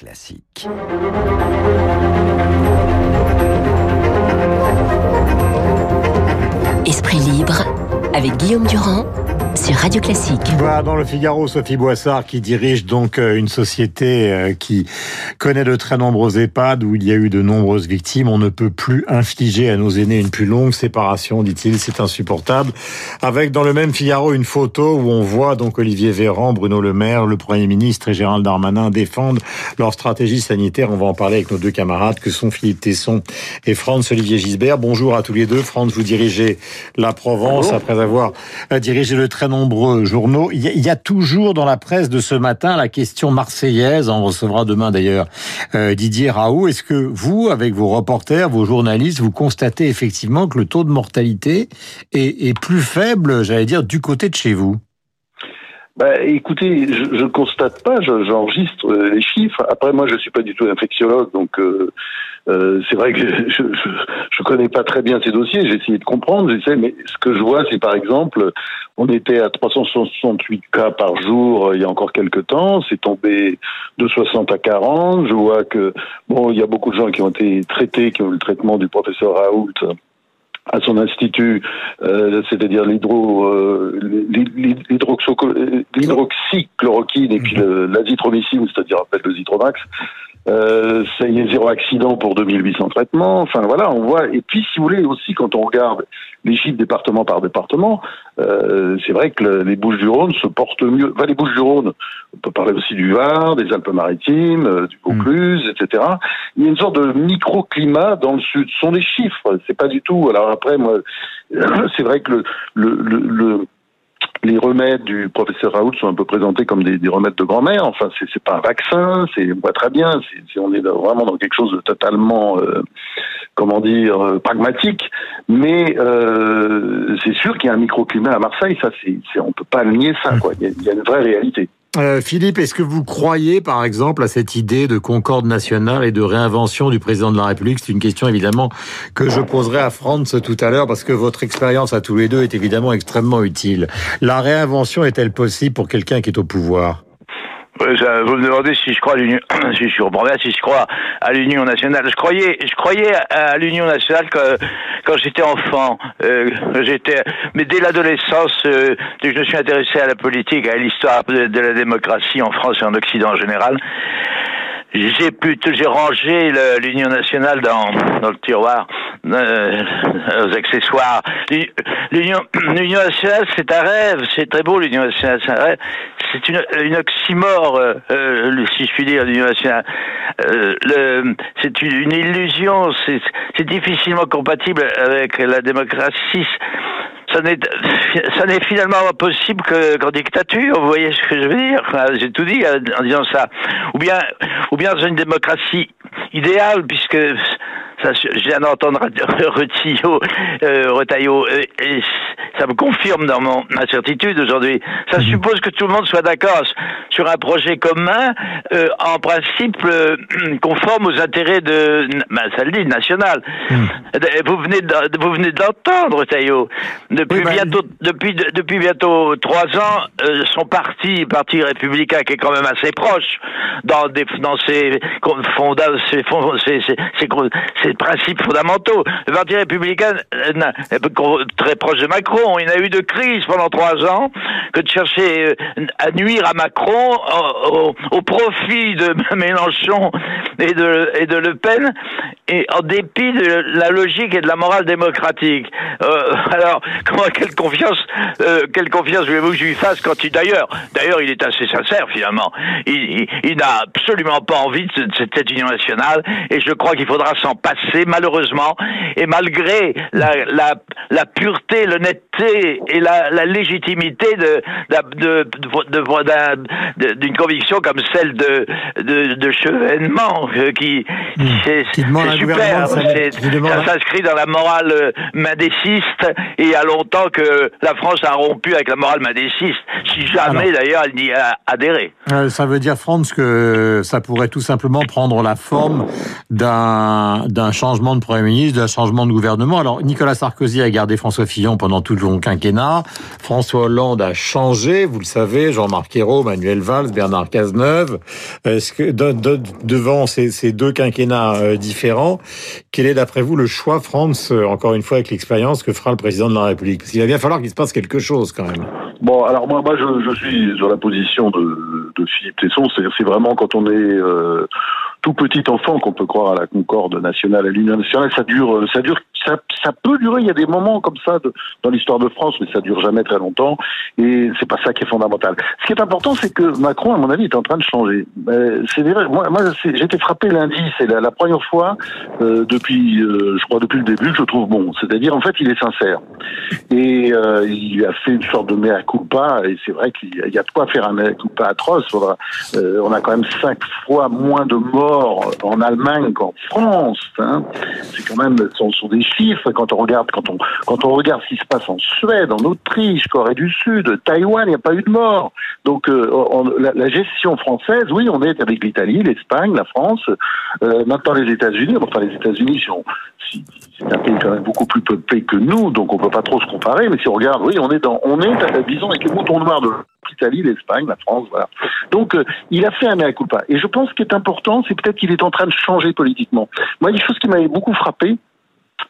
Classique. Esprit libre avec Guillaume Durand sur Radio Classique. Voilà, dans le Figaro, Sophie Boissard qui dirige donc euh, une société euh, qui connaît de très nombreux EHPAD où il y a eu de nombreuses victimes. On ne peut plus infliger à nos aînés une plus longue séparation, dit-il, c'est insupportable. Avec dans le même Figaro une photo où on voit donc Olivier Véran, Bruno Le Maire, le Premier ministre et Gérald Darmanin défendent leur stratégie sanitaire. On va en parler avec nos deux camarades que sont Philippe Tesson et Franz Olivier Gisbert. Bonjour à tous les deux. Franz, vous dirigez la Provence après avoir euh, dirigé le très nombreux journaux. Il y, a, toujours dans la presse de ce matin la question marseillaise. On recevra demain d'ailleurs euh, Didier Raoult. Est-ce que vous, avec vos reporters, vos journalistes, vous constatez effectivement que le taux de mortalité est, est plus faible, j'allais dire, du côté de chez vous? Bah, écoutez, je ne constate pas, j'enregistre euh, les chiffres. Après, moi, je suis pas du tout infectiologue, donc euh, euh, c'est vrai que je, je, connais pas très bien ces dossiers. J'ai essayé de comprendre, j'essaie, mais ce que je vois, c'est par exemple, on était à 368 cas par jour il y a encore quelques temps, c'est tombé de 60 à 40. Je vois que bon, il y a beaucoup de gens qui ont été traités, qui ont eu le traitement du professeur Raoult à son institut, euh, c'est-à-dire l'hydro, euh, l'hydroxychloroquine et puis mhm. l'azithromycine, c'est-à-dire appel le zitromax. Euh, ça y est, zéro accident pour 2800 traitements. Enfin voilà, on voit. Et puis, si vous voulez aussi, quand on regarde les chiffres département par département, euh, c'est vrai que les Bouches-du-Rhône se portent mieux. Enfin, les Bouches-du-Rhône, on peut parler aussi du Var, des Alpes-Maritimes, euh, du Vaucluse, mm. etc. Il y a une sorte de microclimat dans le sud. Ce sont des chiffres, c'est pas du tout. Alors après, moi, c'est vrai que le, le, le, le les remèdes du professeur Raoult sont un peu présentés comme des, des remèdes de grand-mère. Enfin, c'est, pas un vaccin, c'est on voit très bien. C'est, on est vraiment dans quelque chose de totalement, euh, comment dire, euh, pragmatique. Mais euh, c'est sûr qu'il y a un microclimat à Marseille. Ça, c'est, on peut pas nier ça. Quoi. Il y a une vraie réalité. Euh, Philippe, est-ce que vous croyez, par exemple, à cette idée de concorde nationale et de réinvention du président de la République? C'est une question, évidemment, que je poserai à Franz tout à l'heure, parce que votre expérience à tous les deux est évidemment extrêmement utile. La réinvention est-elle possible pour quelqu'un qui est au pouvoir? Vous me demandez si je crois à l'Union, si je suis si je crois à l'Union nationale. Je croyais, je croyais à l'Union nationale quand, quand j'étais enfant. Euh, j'étais, mais dès l'adolescence, euh, je me suis intéressé à la politique, à l'histoire de, de, la démocratie en France et en Occident en général j'ai plutôt j'ai rangé l'Union nationale dans, dans le tiroir euh, aux accessoires. L'Union nationale, c'est un rêve, c'est très beau l'Union nationale, c'est un rêve. C'est une, une oxymore, euh, euh si je puis dire, l'Union nationale. Euh, c'est une, une illusion, c'est difficilement compatible avec la démocratie ça n'est ça n'est finalement possible qu'en dictature. Vous voyez ce que je veux dire? J'ai tout dit en disant ça. Ou bien ou bien dans une démocratie idéale, puisque ça, je viens d'entendre Retaillot, euh, Retaillot euh, et ça me confirme dans mon incertitude aujourd'hui. Ça mhm. suppose que tout le monde soit d'accord sur un projet commun, euh, en principe euh, conforme aux intérêts de, ben, ça le dit, national. Mhm. Vous venez de, vous venez d'entendre, Retaillot. Depuis bah, bientôt, depuis depuis bientôt trois ans, euh, son parti, parti républicain, qui est quand même assez proche dans des dans ses ses, ses, ses, ses principes fondamentaux. Le Parti républicain, euh, très proche de Macron, il a eu de crise pendant trois ans que de chercher euh, à nuire à Macron au, profit de Mélenchon et de, et de Le Pen, et en dépit de la logique et de la morale démocratique. Euh, alors, quelle confiance, quelle confiance voulez-vous que je lui fasse quand il, d'ailleurs, d'ailleurs, il est assez sincère finalement. Il, n'a absolument pas envie de cette union nationale, et je crois qu'il faudra s'en passer malheureusement, et malgré la, la, la pureté, l'honnêteté et la, la légitimité de, de, de, d'une conviction comme celle de, de, de Chevènement, euh, qui, mmh. c'est, super, ça, s'inscrit dans la morale euh, madéciste, et il y a longtemps que la France a rompu avec la morale madéciste, si jamais d'ailleurs elle n'y a adhéré. Euh, ça veut dire, Franz, que ça pourrait tout simplement prendre la forme d'un, d'un d'un changement de Premier ministre, d'un changement de gouvernement. Alors, Nicolas Sarkozy a gardé François Fillon pendant tout le long quinquennat. François Hollande a changé, vous le savez, Jean-Marc Ayrault, Manuel Valls, Bernard Cazeneuve. Est-ce que devant ces, ces, deux quinquennats euh, différents, quel est d'après vous le choix, France, euh, encore une fois avec l'expérience, que fera le président de la République? Parce qu'il va bien falloir qu'il se passe quelque chose quand même. Bon, alors moi, moi je, je suis sur la position de, de Philippe Tesson. C'est vraiment quand on est euh, tout petit enfant qu'on peut croire à la concorde nationale, à l'union nationale. Ça dure, ça dure ça, peut durer. Il y a des moments comme ça dans l'histoire de France, mais ça dure jamais très longtemps. Et c'est pas ça qui est fondamental. Ce qui est important, c'est que Macron, à mon avis, est en train de changer. C'est vrai. Moi, moi été frappé lundi. C'est la, première fois euh, depuis, euh, je crois, depuis le début que je trouve bon. C'est-à-dire, en fait, il est sincère. Et euh, il a fait une sorte de mea culpa. Et c'est vrai qu'il y a de quoi faire un mea culpa atroce. Euh, on a quand même cinq fois moins de morts en Allemagne qu'en France. Hein. C'est quand même, ce sont des quand on regarde quand on quand on regarde ce qui se passe en Suède, en Autriche, Corée du Sud, Taïwan, il n'y a pas eu de mort. Donc euh, la, gestion française, oui, on est avec l'Italie, l'Espagne, la France, euh, maintenant les États-Unis. Enfin les États-Unis si, c'est un pays quand même beaucoup plus peuplé que nous, donc on peut pas trop se comparer. Mais si on regarde, oui, on est dans, on est, disons, avec les moutons noirs de l'Italie, l'Espagne, la France, voilà. Donc, euh, il a fait un mea culpa. Et je pense ce qui est important, c'est peut-être qu'il est en train de changer politiquement. Moi, une chose qui m'avait beaucoup frappé,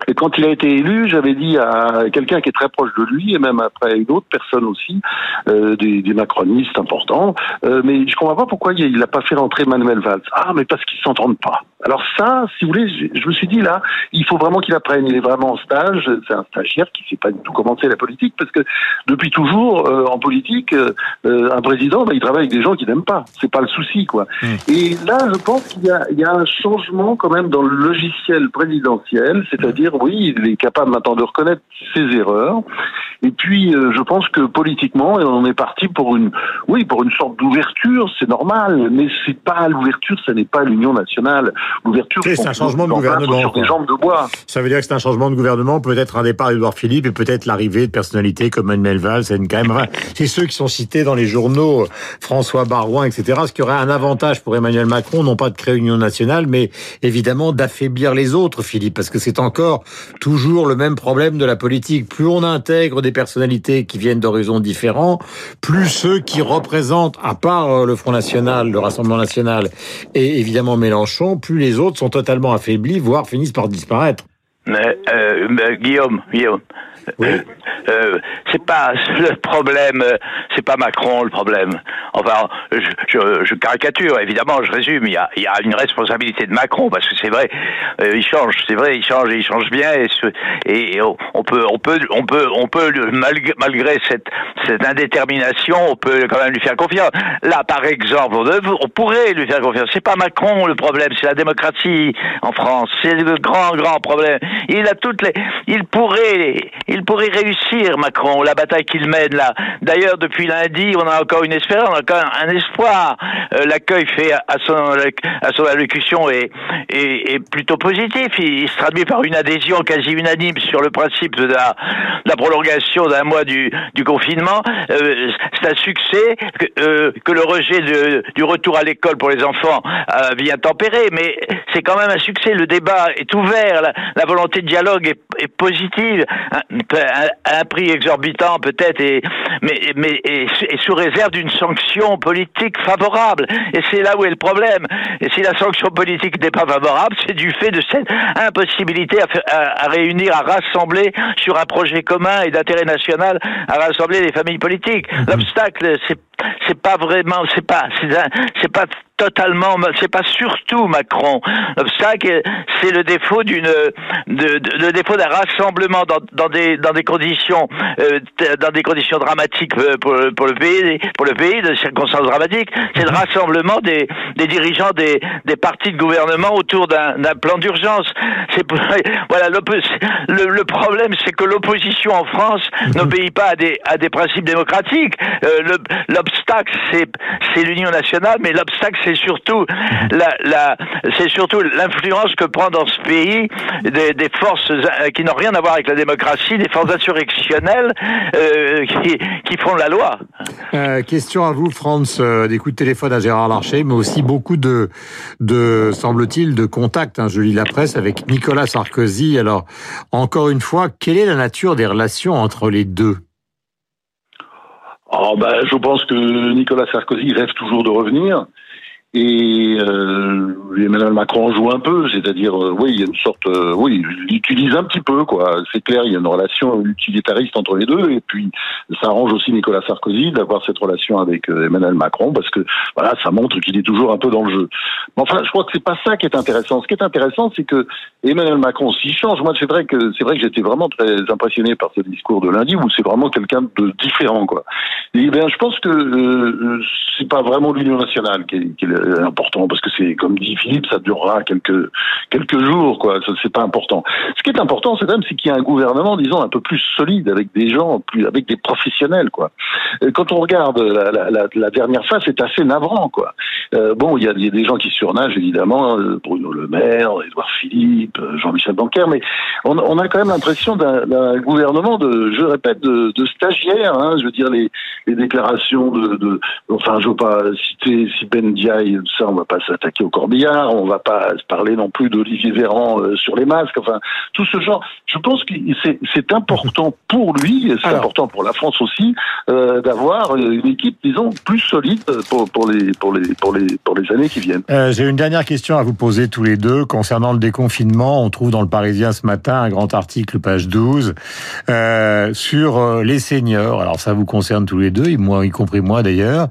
et quand il a été élu, j'avais dit à quelqu'un qui est très proche de lui, et même après une autre personne aussi, euh, des, des, macronistes importants, euh, mais je comprends pas pourquoi il n'a pas fait rentrer Manuel Valls. Ah, mais parce qu'ils s'entendent pas. Alors ça, si vous voulez, je, me suis dit là, il faut vraiment qu'il apprenne. Il est vraiment en stage. C'est un stagiaire qui sait pas du tout commencer la politique, parce que depuis toujours, euh, en politique, euh, un président, bah, il travaille avec des gens qu'il n'aime pas. C'est pas le souci, quoi. Mmh. Et là, je pense qu'il y, y a un changement quand même dans le logiciel présidentiel, c'est-à-dire oui, il est capable maintenant de reconnaître ses erreurs. Et puis, euh, je pense que politiquement, on est parti pour une, oui, pour une sorte d'ouverture. C'est normal, mais c'est pas l'ouverture, ce n'est pas l'union nationale. L'ouverture, c'est un changement de gouvernement. Sur des jambes de bois. Ça veut dire que c'est un changement de gouvernement, peut-être un départ d'Edouard Philippe et peut-être l'arrivée de personnalités comme Manuel Valls. C'est quand même, c'est ceux qui sont cités dans les journaux, François Barouin, etc. Ce qui aurait un avantage pour Emmanuel Macron, non pas de créer une union nationale, mais évidemment d'affaiblir les autres, Philippe, parce que c'est encore toujours le même problème de la politique. Plus on intègre des personnalités qui viennent d'horizons différents, plus ceux qui représentent, à part euh, le Front National, le Rassemblement National et évidemment Mélenchon, plus les autres sont totalement affaiblis, voire finissent par disparaître. Mais, euh, Guillaume, Guillaume, Euh, c'est pas le problème, euh, c'est pas Macron le problème. Enfin, je, caricature, évidemment, je résume. Il y, a, il y a une responsabilité de Macron parce que c'est vrai, euh, il change, c'est vrai, il change et il change bien. Et, on peut, on peut, on peut, on peut malgré, cette, cette indétermination, on peut quand même lui faire confiance. Là, par exemple, on, pourrait lui faire confiance. C'est pas Macron le problème, c'est la démocratie en France. C'est le grand, grand problème. Il a toutes les, il pourrait, il pourrait réussir, Macron, la bataille qu'il mène là. D'ailleurs, depuis lundi, on a encore une espérance, on a encore un espoir. Euh, l'accueil fait à son, à son allocution est, est, plutôt positif. Il, se traduit par une adhésion quasi unanime sur le principe de la, prolongation d'un mois du, confinement. Euh, c'est un succès que, euh, que le rejet du retour à l'école pour les enfants vient tempérer, mais c'est quand même un succès. Le débat est ouvert, la, volonté de dialogue est positive un, prix exorbitant peut-être, et, mais, mais et, sous réserve d'une sanction politique favorable. Et c'est là où est le problème. Et si la sanction politique n'est pas favorable, c'est du fait de cette impossibilité à, à, réunir, à rassembler sur un projet commun et d'intérêt national, à rassembler les familles politiques. Mhm. L'obstacle, c'est c'est pas vraiment, c'est pas, c'est pas totalement, c'est pas surtout Macron. L'obstacle, c'est le défaut d'une, de, le défaut d'un rassemblement dans, dans, des dans des conditions, euh, dans des conditions dramatiques pour, pour le pays, pour le pays, de circonstances dramatiques. C'est le rassemblement des, des dirigeants des, des partis de gouvernement autour d'un, d'un plan d'urgence. C'est voilà le, le problème, c'est que l'opposition en France mhm. n'obéit pas à des à des principes démocratiques. Euh, l'obstacle, c'est c'est l'union nationale, mais l'obstacle, c'est c'est surtout la, la c'est surtout l'influence que prend dans ce pays des, des forces euh, qui n'ont rien à voir avec la démocratie, des forces insurrectionnelles euh, qui, qui font la loi. Euh, question à vous, Franz, euh, des coups de téléphone à Gérard Larcher, mais aussi beaucoup de, de semble-t-il, de contacts. Hein, je lis la presse avec Nicolas Sarkozy. Alors, encore une fois, quelle est la nature des relations entre les deux? Oh ben, je pense que Nicolas Sarkozy rêve toujours de revenir. Et euh, Emmanuel Macron joue un peu, c'est-à-dire, euh, oui, il y a une sorte, euh, oui, il utilise un petit peu, quoi. C'est clair, il y a une relation utilitariste entre les deux, et puis ça arrange aussi Nicolas Sarkozy d'avoir cette relation avec euh, Emmanuel Macron, parce que voilà, ça montre qu'il est toujours un peu dans le jeu. Mais enfin, je crois que c'est pas ça qui est intéressant. Ce qui est intéressant, c'est que Emmanuel Macron, s'il change, moi, c'est vrai que c'est vrai que j'étais vraiment très impressionné par ce discours de lundi, où c'est vraiment quelqu'un de différent, quoi. Et bien, je pense que euh, c'est pas vraiment l'Union nationale qui est, qui est euh, important parce que c'est comme dit Philippe, ça durera quelques quelques jours quoi. C'est pas important. Ce qui est important, c'est même c'est qu'il y a un gouvernement, disons, un peu plus solide avec des gens, plus avec des professionnels quoi. Quand on regarde la, dernière phase, c'est assez navrant quoi. Euh, bon, il y, a, des gens qui surnagent évidemment, euh, Bruno Le Maire, Édouard Philippe, euh, Jean-Michel Blanquer, mais on, a quand même l'impression d'un gouvernement de, je répète, de, de stagiaires. Hein, je veux dire les, déclarations de, de, enfin, je veux pas citer si Ben Diaye ça, on va pas s'attaquer au corbillard, on va pas parler non plus d'Olivier Véran euh, sur les masques, enfin, tout ce genre. Je pense que c'est important pour lui, et c'est important pour la France aussi, euh, d'avoir une équipe, disons, plus solide pour, pour, les, pour, les, pour, les, pour les années qui viennent. Euh, J'ai une dernière question à vous poser tous les deux concernant le déconfinement. On trouve dans le Parisien ce matin un grand article, page 12, euh, sur euh, les seniors. Alors ça vous concerne tous les deux, et moi, y compris moi d'ailleurs.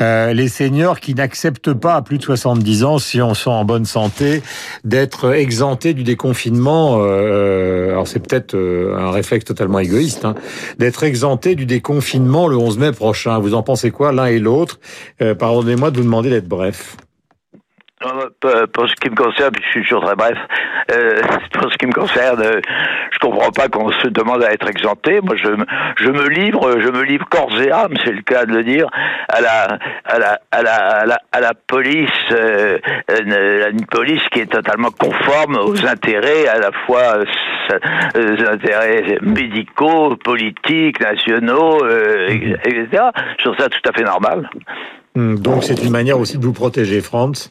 Euh, les seniors qui n'acceptent pas à plus de 70 ans, si on sont en bonne santé, d'être exemptés du déconfinement. Euh, alors c'est peut-être euh, un réflexe totalement égoïste, hein, d'être exemptés du déconfinement le 11 mai prochain. Vous en pensez quoi l'un et l'autre? Euh, Pardonnez-moi de vous demander d'être bref. Pour ce qui me concerne, je suis toujours très bref, euh, pour ce qui me concerne, euh, je comprends pas qu'on se demande à être exempté. Moi, je, me livre, je me livre corps et âme, c'est le cas de le dire, à la, à la, à la, à la, police, euh, une, police qui est totalement conforme aux intérêts, à la fois euh, aux intérêts médicaux, politiques, nationaux, euh, etc. Je trouve ça tout à fait normal. Donc c'est une manière aussi de vous protéger, Franz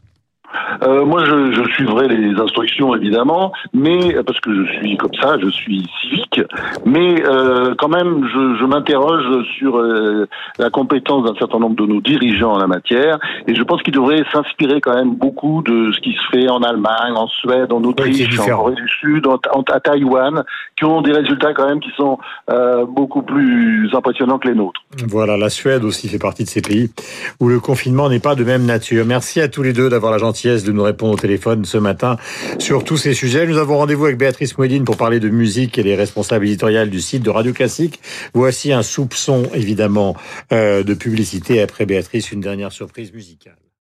euh, moi, je, je, suivrai les instructions évidemment, mais parce que je suis comme ça, je suis civique. Mais euh, quand même, je, je m'interroge sur euh, la compétence d'un certain nombre de nos dirigeants en la matière, et je pense qu'ils devraient s'inspirer quand même beaucoup de ce qui se fait en Allemagne, en Suède, en Autriche, en Corée du Sud, en, en, à Taïwan, qui ont des résultats quand même qui sont euh, beaucoup plus impressionnants que les nôtres. Voilà, la Suède aussi fait partie de ces pays où le confinement n'est pas de même nature. Merci à tous les deux d'avoir la gentillesse de nous répondre au téléphone ce matin sur tous ces sujets. Nous avons rendez-vous avec Béatrice Mouedine pour parler de musique et les responsables éditoriales du site de Radio Classique. Voici un soupçon, évidemment, euh, de publicité. Après Béatrice, une dernière surprise musicale.